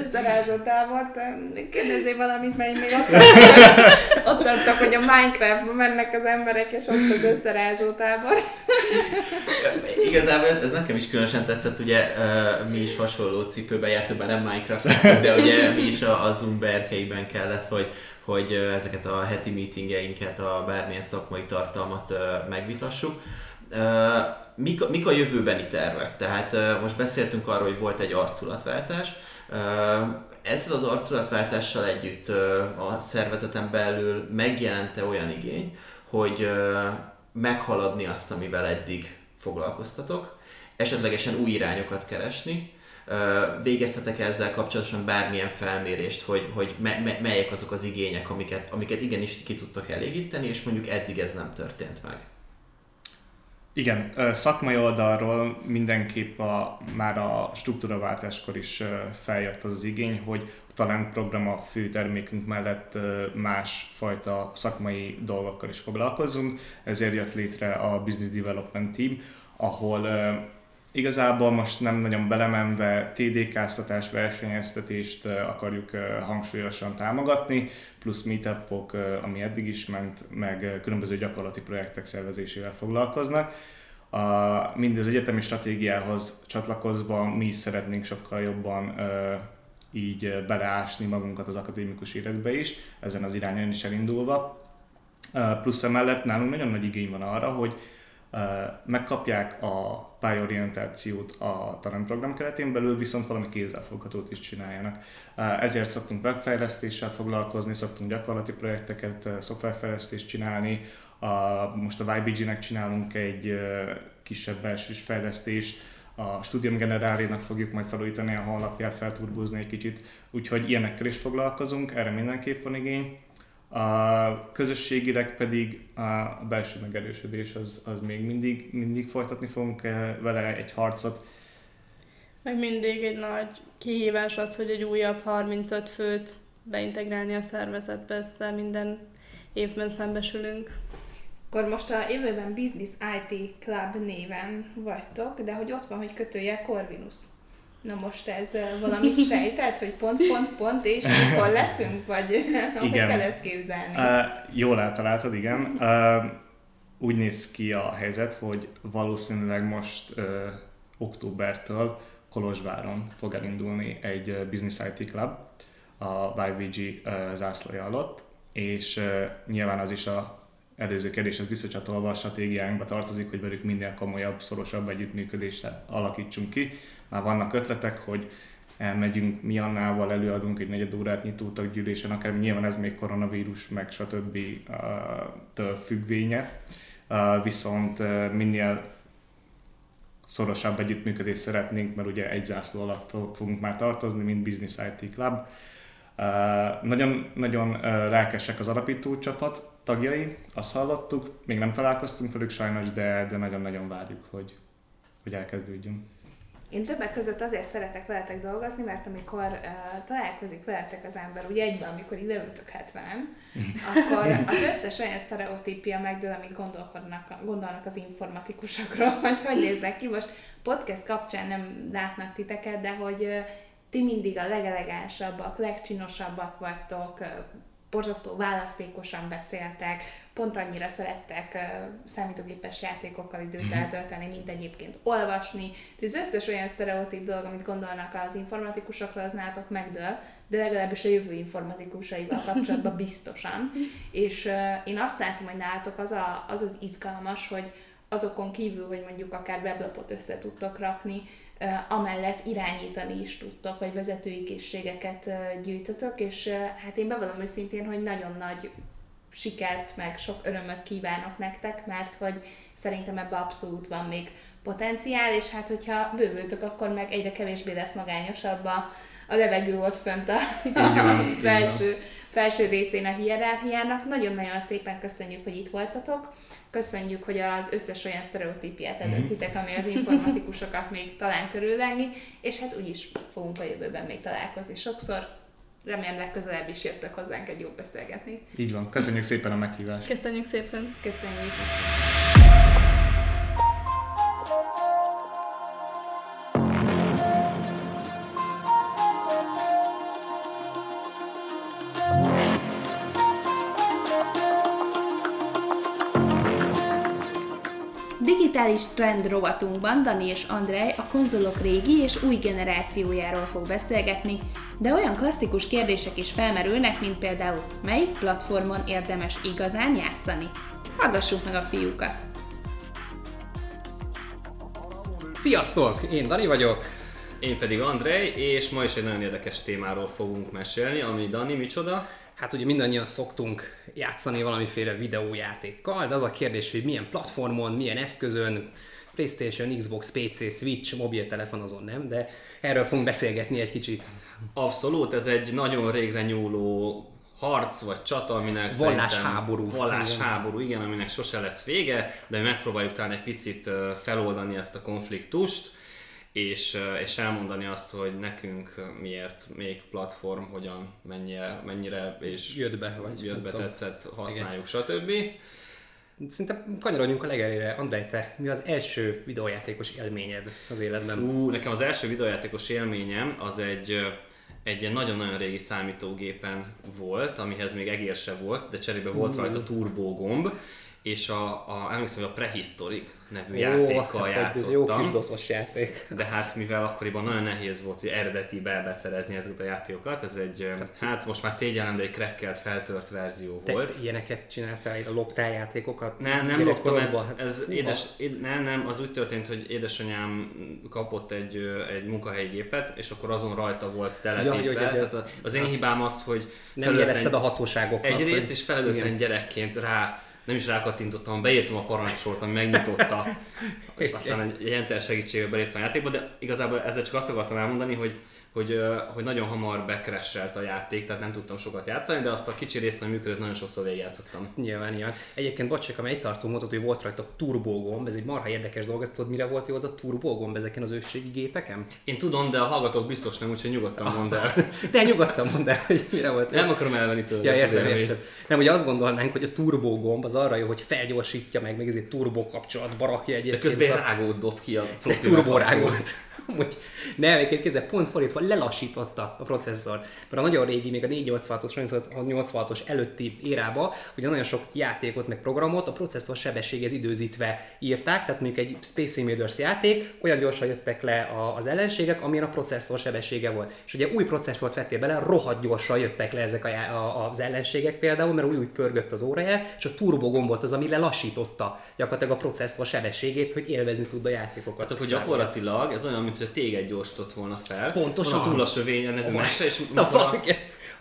összerázó tábort. Kérdezzél valamit, mert még ott tartok, ott tartok, hogy a Minecraftba mennek az emberek, és ott az összerázó tábor. Igazából ez nekem is különösen tetszett, ugye mi is hasonló cipőben jártunk, bár nem Minecraft, de ugye mi is a, a Zoom kellett, hogy hogy ezeket a heti meetingeinket, a bármilyen szakmai tartalmat megvitassuk. Mik, mik a jövőbeni tervek? Tehát most beszéltünk arról, hogy volt egy arculatváltás. Ezzel az arculatváltással együtt a szervezeten belül megjelente olyan igény, hogy meghaladni azt, amivel eddig foglalkoztatok, esetlegesen új irányokat keresni, végeztetek ezzel kapcsolatosan bármilyen felmérést, hogy, hogy me, me, melyek azok az igények, amiket, amiket igenis ki tudtak elégíteni, és mondjuk eddig ez nem történt meg? Igen, szakmai oldalról mindenképp a, már a struktúraváltáskor is feljött az az igény, hogy a Talent program a fő termékünk mellett másfajta szakmai dolgokkal is foglalkozunk, ezért jött létre a Business Development Team, ahol Igazából most nem nagyon belemenve TDK-ztatás, versenyeztetést akarjuk hangsúlyosan támogatni, plusz meetupok, ami eddig is ment, meg különböző gyakorlati projektek szervezésével foglalkoznak. A, mindez egyetemi stratégiához csatlakozva mi is szeretnénk sokkal jobban így beleásni magunkat az akadémikus életbe is, ezen az irányon is elindulva. Plusz emellett nálunk nagyon nagy igény van arra, hogy megkapják a pályorientációt a talentprogram keretén belül, viszont valami kézzelfoghatót is csináljanak. Ezért szoktunk webfejlesztéssel foglalkozni, szoktunk gyakorlati projekteket, szoftverfejlesztést csinálni, a, most a YBG-nek csinálunk egy kisebb belső fejlesztést, a Studium Generálénak fogjuk majd felújítani a honlapját, felturbózni egy kicsit, úgyhogy ilyenekkel is foglalkozunk, erre mindenképp van igény. A közösségileg pedig a belső megerősödés az, az még mindig, mindig folytatni fogunk eh, vele egy harcot. Meg mindig egy nagy kihívás az, hogy egy újabb 35 főt beintegrálni a szervezetbe, ezzel minden évben szembesülünk. Akkor most a jövőben Business IT Club néven vagytok, de hogy ott van, hogy kötője Corvinus. Na most ez valamit sejtett, hogy pont, pont, pont, és mikor leszünk, vagy hogy kell ezt képzelni? Uh, jól eltaláltad, igen. Uh, úgy néz ki a helyzet, hogy valószínűleg most uh, októbertől Kolozsváron fog elindulni egy Business IT Club a YVG uh, zászlaja alatt, és uh, nyilván az is a előző kérdéshez visszacsatolva a stratégiánkba tartozik, hogy velük minél komolyabb, szorosabb együttműködést alakítsunk ki. Már vannak ötletek, hogy elmegyünk mi annával, előadunk egy negyed órát nyitótaggyűlésen, akár nyilván ez még koronavírus, meg stb. től függvénye. Viszont minél szorosabb együttműködést szeretnénk, mert ugye egy zászló alatt fogunk már tartozni, mint Business IT Club. Nagyon, nagyon lelkesek az alapító csapat, tagjai, azt hallottuk, még nem találkoztunk velük sajnos, de, de nagyon-nagyon várjuk, hogy, hogy elkezdődjön. Én többek között azért szeretek veletek dolgozni, mert amikor uh, találkozik veletek az ember, ugye egyben, amikor ide ültök 70, akkor az összes olyan sztereotípia megdől, amit gondolkodnak, gondolnak az informatikusokról, hogy hogy néznek ki. Most podcast kapcsán nem látnak titeket, de hogy uh, ti mindig a legelegánsabbak, legcsinosabbak vagytok, borzasztó választékosan beszéltek, pont annyira szerettek uh, számítógépes játékokkal időt mhm. eltölteni, mint egyébként olvasni. Tehát az összes olyan sztereotíp dolog, amit gondolnak az informatikusokra, az nálatok megdől, de legalábbis a jövő informatikusaival kapcsolatban biztosan. És uh, én azt látom, hogy nálatok az, a, az az izgalmas, hogy azokon kívül, hogy mondjuk akár weblapot össze tudtok rakni, amellett irányítani is tudtok, vagy vezetői készségeket gyűjtötök, és hát én bevallom őszintén, hogy nagyon nagy sikert, meg sok örömöt kívánok nektek, mert hogy szerintem ebbe abszolút van még potenciál, és hát hogyha bővültök, akkor meg egyre kevésbé lesz magányosabb a, a levegő ott fönt a, a felső, felső részén a hierarchiának. Nagyon-nagyon szépen köszönjük, hogy itt voltatok. Köszönjük, hogy az összes olyan sztereotípiát eldöntitek, ami az informatikusokat még talán körülvenni, és hát úgyis fogunk a jövőben még találkozni sokszor. Remélem legközelebb is jöttök hozzánk egy jó beszélgetni. Így van. Köszönjük szépen a meghívást. Köszönjük szépen. Köszönjük. köszönjük. Digitális trend rovatunkban Dani és Andrej a konzolok régi és új generációjáról fog beszélgetni, de olyan klasszikus kérdések is felmerülnek, mint például melyik platformon érdemes igazán játszani. Hallgassuk meg a fiúkat! Sziasztok! Én Dani vagyok. Én pedig Andrej, és ma is egy nagyon érdekes témáról fogunk mesélni, ami Dani, micsoda? Hát ugye mindannyian szoktunk játszani valamiféle videójátékkal, de az a kérdés, hogy milyen platformon, milyen eszközön, PlayStation, Xbox, PC, Switch, mobiltelefon azon nem, de erről fogunk beszélgetni egy kicsit. Abszolút, ez egy nagyon régre nyúló harc vagy csata, aminek Vallásháború. Vallásháború, igen, aminek sose lesz vége, de mi megpróbáljuk talán egy picit feloldani ezt a konfliktust, és, és elmondani azt, hogy nekünk miért még platform, hogyan, mennyire, mennyire és Jött be, vagy jött be, tudom. tetszett, használjuk, stb. Szerintem kanyarodjunk a legelére. Andrej, te mi az első videójátékos élményed az életben? Fú, nekem az első videójátékos élményem az egy, egy ilyen nagyon-nagyon régi számítógépen volt, amihez még egér se volt, de cserébe volt rajta turbó gomb, és a, a, emlékszem, hogy a Prehistoric nevű játékkal hát, ez jó kis játszottam. doszos játék. De hát mivel akkoriban nagyon nehéz volt hogy eredetibe beszerezni ezeket a játékokat, ez egy, ö, hát most már szégyellem, de egy crackelt, feltört verzió Te volt. ilyeneket csináltál, loptál játékokat? Nem, nem loptam, ez, ez Húha. édes, éd, nem, nem, az úgy történt, hogy édesanyám kapott egy, egy munkahelyi gépet, és akkor azon rajta volt telepítve. Ja, Tehát a- az én hibám az, hogy Nem jelezted a hatóságoknak. Egyrészt hogy- és felelőtlen gyerekként rá, nem is rákattintottam, beírtam a parancsort, ami megnyitotta. Aztán egy ilyen segítségével beléptem a játékba, de igazából ezzel csak azt akartam elmondani, hogy hogy, hogy nagyon hamar bekresselt a játék, tehát nem tudtam sokat játszani, de azt a kicsi részt, ami működött, nagyon sokszor végigjátszottam. Nyilván, nyilván. Egyébként bocs, csak amely tartó mondtad, hogy volt rajta turbógomb, ez egy marha érdekes dolog, ezt tudod, mire volt jó az a turbógomb ezeken az ősségi gépeken? Én tudom, de a hallgatók biztos nem, úgyhogy nyugodtan mondd el. De nyugodtan mondd el, hogy mire volt jó. Nem akarom elvenni tőled Ja, értem, érted. Nem, ugye azt gondolnánk, hogy a turbógomb az arra jó, hogy felgyorsítja meg, még ezért turbó kapcsolatba rakja De egyébként. közben egy a- rágót dob ki a de floppy turborágót. Amúgy nem, egyébként kézzel pont fordítva lelassította a processzor. Mert a nagyon régi, még a 486-os, 86-os előtti érába, ugye nagyon sok játékot meg programot a processzor sebességhez időzítve írták, tehát mondjuk egy Space Invaders játék, olyan gyorsan jöttek le a- az ellenségek, amilyen a processzor sebessége volt. És ugye új processzort vettél bele, rohadt gyorsan jöttek le ezek a, a, az ellenségek például, mert úgy, úgy pörgött az órájel, és a turbo gomb volt az, ami lelassította gyakorlatilag a processzor sebességét, hogy élvezni tud a játékokat. Tehát, hogy gyakorlatilag ez olyan, mintha téged gyorsított volna fel. Pontosan. Van a túl a sövénye nevű Oh, mese, és Na, mikor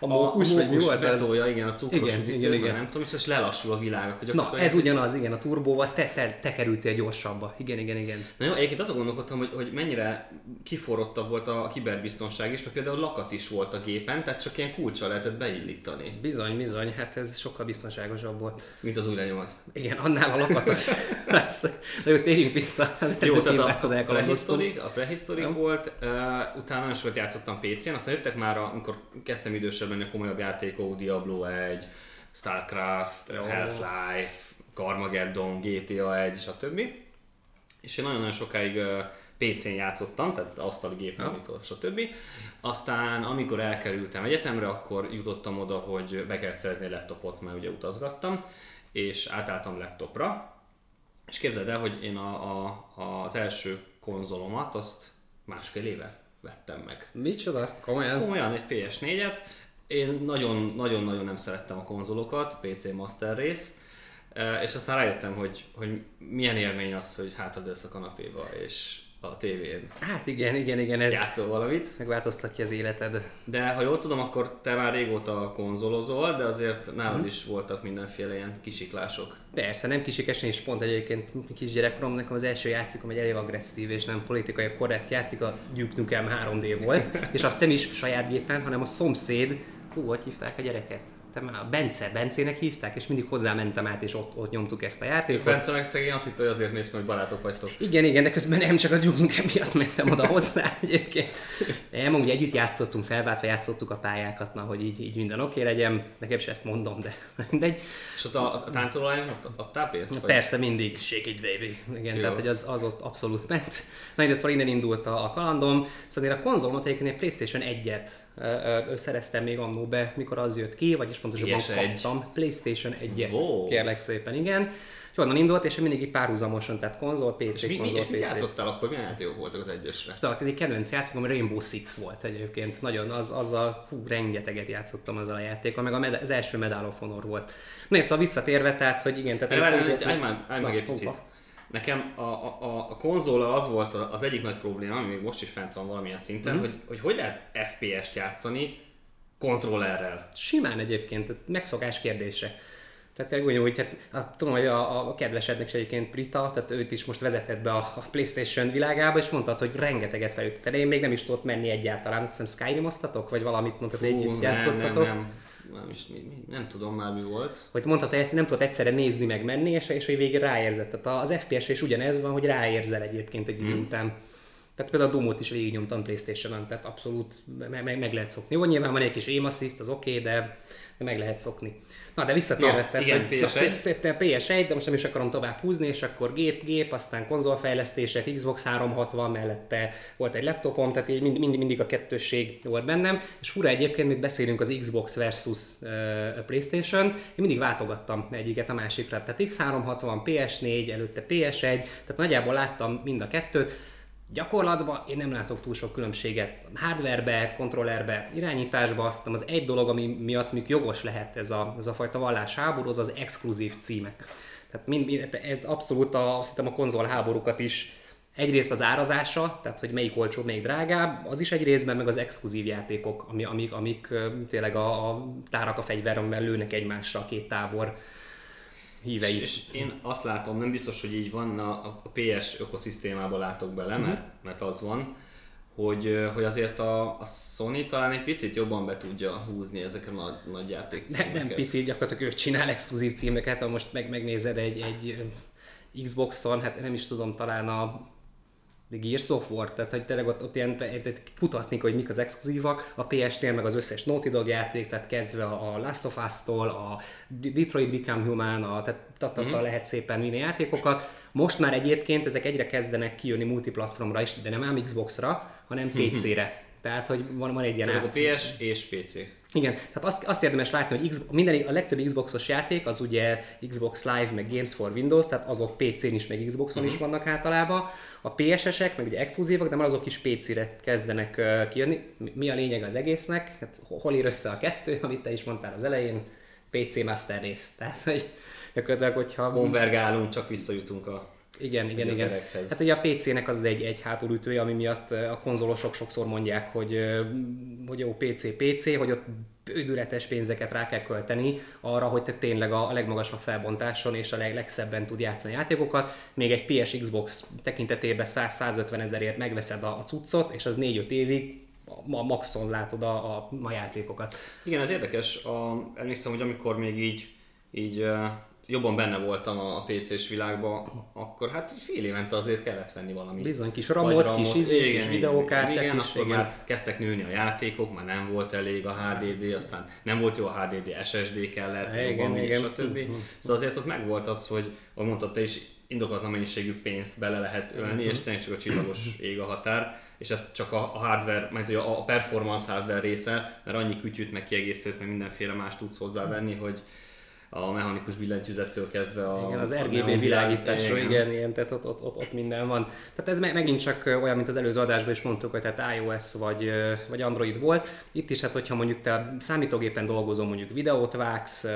a, igen. a mókus, vagy mi mókus volt ez? igen, a cukros Igen, üdítőt, igen, igen. nem tudom, és lelassul a világ. Akkor Na, ez ugyanaz, igen, a turbóval te, te, te kerültél gyorsabba. Igen, igen, igen. Na jó, egyébként azon gondolkodtam, hogy, hogy mennyire kiforrottabb volt a kiberbiztonság is, mert például lakat is volt a gépen, tehát csak ilyen kulcsal lehetett beillítani, Bizony, bizony, hát ez sokkal biztonságosabb volt. mint az új lenyomat. Igen, annál a lakat az... az de jó, térjünk vissza az Jó, tehát a, a prehistorik, a prehistorik volt, uh, utána nagyon sokat játszottam PC-n, aztán jöttek már, amikor kezdtem idősebb lenni a komolyabb játékok, Diablo 1, Starcraft, Jó. Half-Life, Carmageddon, GTA 1, stb. És én nagyon-nagyon sokáig uh, PC-n játszottam, tehát asztali gép, Ja. monitor, stb. Aztán amikor elkerültem egyetemre, akkor jutottam oda, hogy be kellett szerezni egy laptopot, mert ugye utazgattam, és átálltam laptopra, és képzeld el, hogy én a, a, az első konzolomat azt másfél éve vettem meg. Micsoda? Komolyan? Komolyan egy PS4-et, én nagyon-nagyon nem szerettem a konzolokat, PC Master Race, eh, és aztán rájöttem, hogy, hogy milyen élmény az, hogy hátradőlsz a kanapéba, és a tévén Hát igen, igen, igen, ez játszol valamit. megváltoztatja az életed. De ha jól tudom, akkor te már régóta konzolozol, de azért nálad is voltak mindenféle ilyen kisiklások. Persze, nem kisikesen is pont egyébként kisgyerekkorom, nekem az első játékom egy elég agresszív és nem politikai korrekt játék, a Duke Nukem 3D volt, és azt nem is saját gépen, hanem a szomszéd, hú, hogy hívták a gyereket? Te már a Bence, Bencének hívták, és mindig hozzá mentem át, és ott, ott nyomtuk ezt a Csak játékot. Bence meg szegény azt hitte, hogy azért mész, mert barátok vagytok. Igen, igen, de közben nem csak a Nukem miatt mentem oda hozzá egyébként. Nem, ugye együtt játszottunk, felváltva játszottuk a pályákat, na, hogy így, így minden oké legyen. Nekem is ezt mondom, de mindegy. És ott a, a táncolólány ott adtál pénzt? Vagy? persze, mindig shake it baby. Igen, Jó. tehát hogy az, az ott abszolút ment. Na, de szóval innen indult a, a kalandom. Szóval én a konzolomat egyébként egy Playstation 1-et ö, ö, szereztem még annó be, mikor az jött ki, vagyis pontosabban PS1. kaptam. Playstation 1-et. Wow. Kérlek szépen, igen. És onnan indult, és mindig így párhuzamosan, tehát konzol, És PC, mi, mi, konzol, és PC. játszottál akkor? Milyen játékok voltak az egyesre? Tehát egy kedvenc játékom Rainbow Six volt egyébként. Nagyon, az, azzal hú, rengeteget játszottam azzal a játékkal, meg a med- az első Medal of Honor volt. Na és szóval visszatérve, tehát, hogy igen, tehát... Várj, már, állj meg egy picit. Nekem a, a, a, a konzollal az volt a- az egyik nagy probléma, ami még most is fent van valamilyen szinten, Mhm. hogy, hogy hogy lehet FPS-t játszani kontrollerrel. Simán egyébként, tehát megszokás kérdése. Tehát úgy, hogy hát, hát, tudom, hogy a, a kedvesednek is egyébként Prita, tehát őt is most vezetett be a, a Playstation világába, és mondtad, hogy rengeteget felütted. Én még nem is tudott menni egyáltalán. Azt hiszem skyrim vagy valamit mondtad, hogy együtt nem, játszottatok? Nem, nem, nem, is, mi, mi, nem tudom már mi volt. Hogy mondtad, hogy nem tudod egyszerre nézni meg menni, és, és hogy végig ráérzett. Tehát az FPS is ugyanez van, hogy ráérzel egyébként egy idő hmm. után. Tehát például a Doom-ot is végignyomtam Playstation-on, tehát abszolút meg, meg, meg lehet szokni. Jó, nyilván van egy kis aim assist, az oké, okay, de meg lehet szokni. Na, de visszatérve, Na, igen, PS1. PS1, de most nem is akarom tovább húzni, és akkor gép, gép, aztán konzolfejlesztések, Xbox 360 mellette volt egy laptopom, tehát így mind, mind, mindig a kettősség volt bennem, és fura egyébként, mit beszélünk az Xbox versus uh, Playstation, én mindig váltogattam egyiket a másikra, tehát X360, PS4, előtte PS1, tehát nagyjából láttam mind a kettőt, Gyakorlatban én nem látok túl sok különbséget hardwarebe, kontrollerbe, irányításba, azt az egy dolog, ami miatt még jogos lehet ez a, ez a fajta vallás háború, az az exkluzív címek. Tehát mind, mind, ez abszolút a, azt a konzol háborúkat is egyrészt az árazása, tehát hogy melyik olcsóbb, melyik drágább, az is egy részben, meg az exkluzív játékok, ami, amik, amik tényleg a, a tárak a fegyveremmel lőnek egymásra a két tábor hívei. És, és én azt látom, nem biztos, hogy így van, a, a PS ökoszisztémába látok bele, uh-huh. mert, mert az van, hogy, hogy azért a, a Sony talán egy picit jobban be tudja húzni ezeket a nagy, nagy játék Nem, nem picit, gyakorlatilag ő csinál exkluzív címeket, ha most meg, megnézed egy, egy Xboxon, hát nem is tudom, talán a Gears of War, tehát hogy tényleg ott, ott ilyen kutatni, hogy mik az exkluzívak, a PS-nél meg az összes Naughty Dog játék, tehát kezdve a Last of Us-tól, a Detroit Become Human, a, tehát tata, mm-hmm. lehet szépen vinni játékokat. Most már egyébként ezek egyre kezdenek kijönni multiplatformra is, de nem ám Xbox-ra, hanem PC-re. Tehát, hogy van, van egy ilyen Tehát a PS és PC. Igen, tehát azt, azt érdemes látni, hogy X, minden, a legtöbb Xboxos játék az ugye Xbox Live, meg Games for Windows, tehát azok PC-n is, meg Xboxon uh-huh. is vannak általában. A PSS-ek, meg ugye exkluzívak, de már azok is PC-re kezdenek kijönni. Mi a lényeg az egésznek? Hát hol ér össze a kettő, amit te is mondtál az elején? PC Master Race. Tehát, hogy gyakorlatilag, hogyha... Konvergálunk, csak visszajutunk a igen, igen, igen. Hát ugye a PC-nek az egy, egy hátulütője, ami miatt a konzolosok sokszor mondják, hogy, hogy jó PC, PC, hogy ott bődületes pénzeket rá kell költeni arra, hogy te tényleg a legmagasabb felbontáson és a leg, legszebben tud játszani játékokat. Még egy PS Xbox tekintetében 100-150 ezerért megveszed a, a cuccot, és az 4-5 évig a maxon látod a, a, a játékokat. Igen, ez érdekes. A, emlékszem, hogy amikor még így, így jobban benne voltam a PC-s világban, akkor hát fél évente azért kellett venni valami. Bizony, kis ramot, ramot kis izé, igen, kis videókártyák igen, is, akkor igen. már kezdtek nőni a játékok, már nem volt elég a HDD, aztán nem volt jó a HDD, SSD kellett, igen, jobban igen. stb. Uh-huh. Szóval azért ott megvolt az, hogy, ahogy mondtad te is, indokolatlan mennyiségű pénzt bele lehet ölni, uh-huh. és tényleg csak a csillagos ég a határ és ez csak a, hardware, majd a performance hardware része, mert annyi kütyűt, meg kiegészítőt, meg mindenféle más tudsz hozzávenni, hogy, a mechanikus billentyűzettől kezdve a Igen, az RGB világításról, igen, igen, igen, tehát ott, ott, ott, ott, minden van. Tehát ez megint csak olyan, mint az előző adásban is mondtuk, hogy tehát iOS vagy, vagy Android volt. Itt is, hát hogyha mondjuk te számítógépen dolgozom, mondjuk videót vágsz,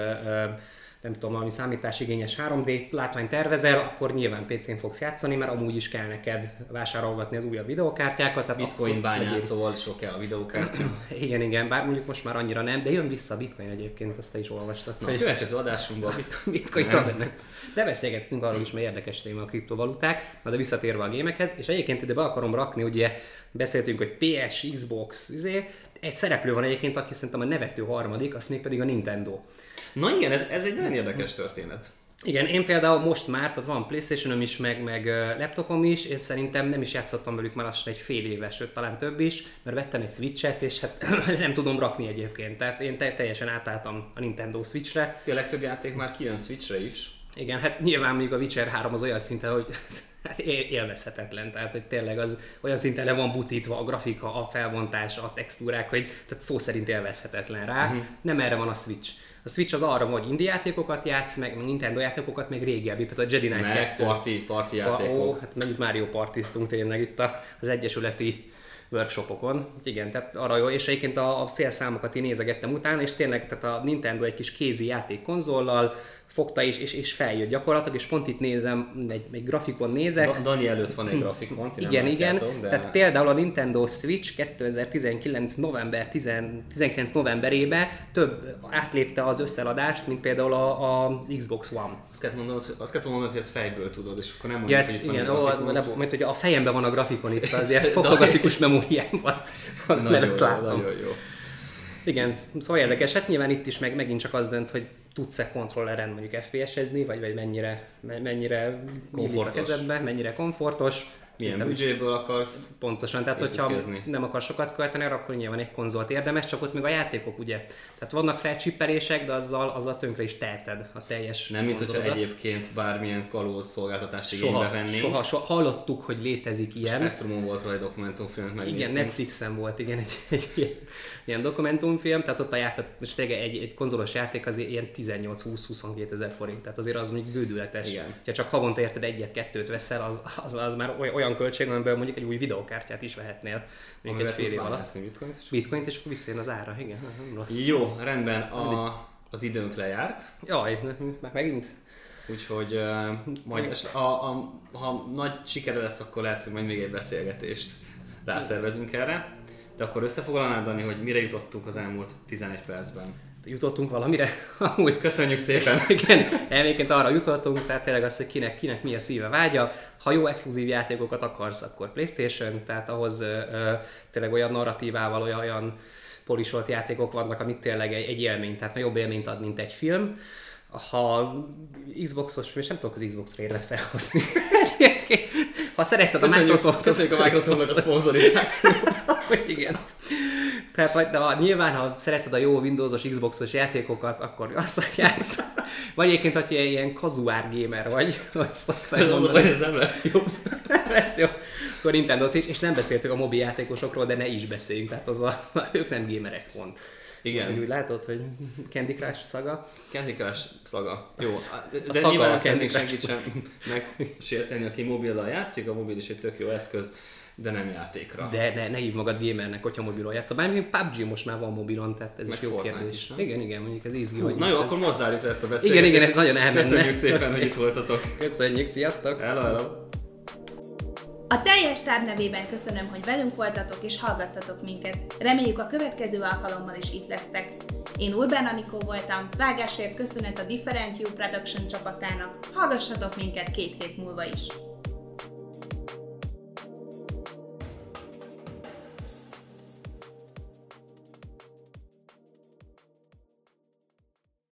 nem tudom, valami számításigényes 3D látvány tervezel, akkor nyilván PC-n fogsz játszani, mert amúgy is kell neked vásárolgatni az újabb videókártyákat. Tehát Bitcoin bányászol, sok kell a videókártya. igen, igen, bár mondjuk most már annyira nem, de jön vissza a Bitcoin egyébként, azt te is olvastad. Na, hogy... következő adásunkban a Bitcoin. benne. De beszélgetünk arról is, mert érdekes téma a kriptovaluták, de visszatérve a gémekhez, és egyébként ide be akarom rakni, ugye beszéltünk, hogy PS, Xbox, izé, egy szereplő van egyébként, aki szerintem a nevető harmadik, az még pedig a Nintendo. Na igen, ez, ez egy nagyon érdekes történet. Igen, én például most már, tehát van Playstation-om is, meg, meg laptopom is, én szerintem nem is játszottam velük már lassan egy fél éves, sőt talán több is, mert vettem egy Switch-et, és hát nem tudom rakni egyébként, tehát én te- teljesen átálltam a Nintendo Switch-re. A legtöbb játék már kijön Switch-re is. Igen, hát nyilván mondjuk a Witcher 3 az olyan szinten, hogy hát élvezhetetlen, tehát hogy tényleg az olyan szinten le van butítva a grafika, a felbontás, a textúrák, hogy tehát szó szerint élvezhetetlen rá. Uh-huh. Nem erre van a Switch. A Switch az arra, hogy indie játékokat játsz, meg Nintendo játékokat, meg régebbi, például a Jedi Knight meg 2. Party, party játékok. Ó, hát megint Mario partiztunk tényleg itt az egyesületi workshopokon. Igen, tehát arra jó, és egyébként a, a szélszámokat én nézegettem utána, és tényleg tehát a Nintendo egy kis kézi játék konzollal, fogta és, és, és feljött gyakorlatilag, és pont itt nézem, egy, egy grafikon nézek. Da- Dani előtt van egy grafikon, ti Igen, igen. de Tehát például a Nintendo Switch 2019. november 10, 19 novemberében több átlépte az összeladást, mint például a, az Xbox One. azt kell mondanod, hogy- azt kell mondanod, hogy ezt fejből tudod, és akkor nem Ja, mondjuk, hogy ezt, itt van igen, grafikon. le, mert hogy a fejemben van a grafikon itt, azért fotografikus memóriámban. Nagyon jó, nagyon jó. Igen, szóval érdekes. Hát nyilván itt is meg, megint csak az dönt, hogy tudsz-e kontrolleren mondjuk FPS-ezni, vagy, vagy mennyire, me- mennyire komfortos. a kezedbe, mennyire komfortos. Milyen Szerintem büdzséből akarsz? Pontosan, tehát hogyha építkezni. nem akar sokat költeni, akkor nyilván egy konzolt érdemes, csak ott még a játékok ugye. Tehát vannak felcsippelések, de azzal, azzal tönkre is teheted a teljes Nem, mint hogyha egyébként bármilyen kalóz szolgáltatást igénybe vennénk. soha, soha, hallottuk, hogy létezik ilyen. Spektrumon volt róla egy dokumentumfilmet megnéztünk. Igen, Netflixen volt igen egy, egy ilyen, ilyen dokumentumfilm, tehát ott a játék, és tényleg egy, egy konzolos játék azért ilyen 18-20-22 ezer forint, tehát azért az mondjuk bődületes. Igen. Ha csak havonta érted egyet-kettőt veszel, az, az, az már oly- olyan költség, amiből mondjuk egy új videókártyát is vehetnél, mondjuk Amivel egy fél év alatt. bitcoint is. Bitcoint, és akkor visszajön az ára, igen, nem rossz. Jó, rendben, a, az időnk lejárt, Jaj, már megint? úgyhogy uh, majd a, a, ha nagy sikere lesz, akkor lehet, hogy majd még egy beszélgetést rászervezünk erre. De akkor összefoglalnád, Dani, hogy mire jutottunk az elmúlt 11 percben. Jutottunk valamire? Amúgy Köszönjük szépen! Igen, elménként arra jutottunk, tehát tényleg az, hogy kinek, kinek mi a szíve vágya. Ha jó exkluzív játékokat akarsz, akkor Playstation, tehát ahhoz ö, ö, tényleg olyan narratívával, olyan, olyan polisolt játékok vannak, amik tényleg egy, egy élmény, tehát nagyobb élményt ad, mint egy film. Ha Xboxos, és nem tudok az Xbox-ra érvet felhozni. ha szereted a Microsoft... köszönjük a Microsoftnak a szponzorizációt! Igen. Tehát vagy, de ha, nyilván, ha szereted a jó Windowsos, Xboxos játékokat, akkor azt játsz. Vagy egyébként, hogyha ilyen kazuár gamer vagy, vagy szokták a mondani, ez nem lesz jó. lesz jó, akkor Nintendo is, és nem beszéltük a mobil játékosokról, de ne is beszéljünk, tehát az a, ők nem gamerek pont. Úgy, Igen, úgy látod, hogy Candy Crush szaga. Candy Crush szaga. Jó, de szaga nyilván a nem Candy senkit sem megsérteni, aki mobillal játszik, a mobil is egy tök jó eszköz, de nem játékra. De ne, ne hívd magad gamernek, hogyha mobilon játszol. Bármilyen PUBG most már van mobilon, tehát ez Meg is jó Fortnite kérdés. is, nem? igen, igen, mondjuk ez izgi, Hú, hogy Na jó, ez- akkor zárjuk le ezt a beszélgetést. Igen, igen, ez nagyon elmenne. Köszönjük szépen, hogy itt voltatok. Köszönjük, sziasztok! Hello, hello. A teljes táb nevében köszönöm, hogy velünk voltatok és hallgattatok minket. Reméljük a következő alkalommal is itt lesztek. Én Urbán Anikó voltam, vágásért köszönet a Different You Production csapatának. Hallgassatok minket két hét múlva is.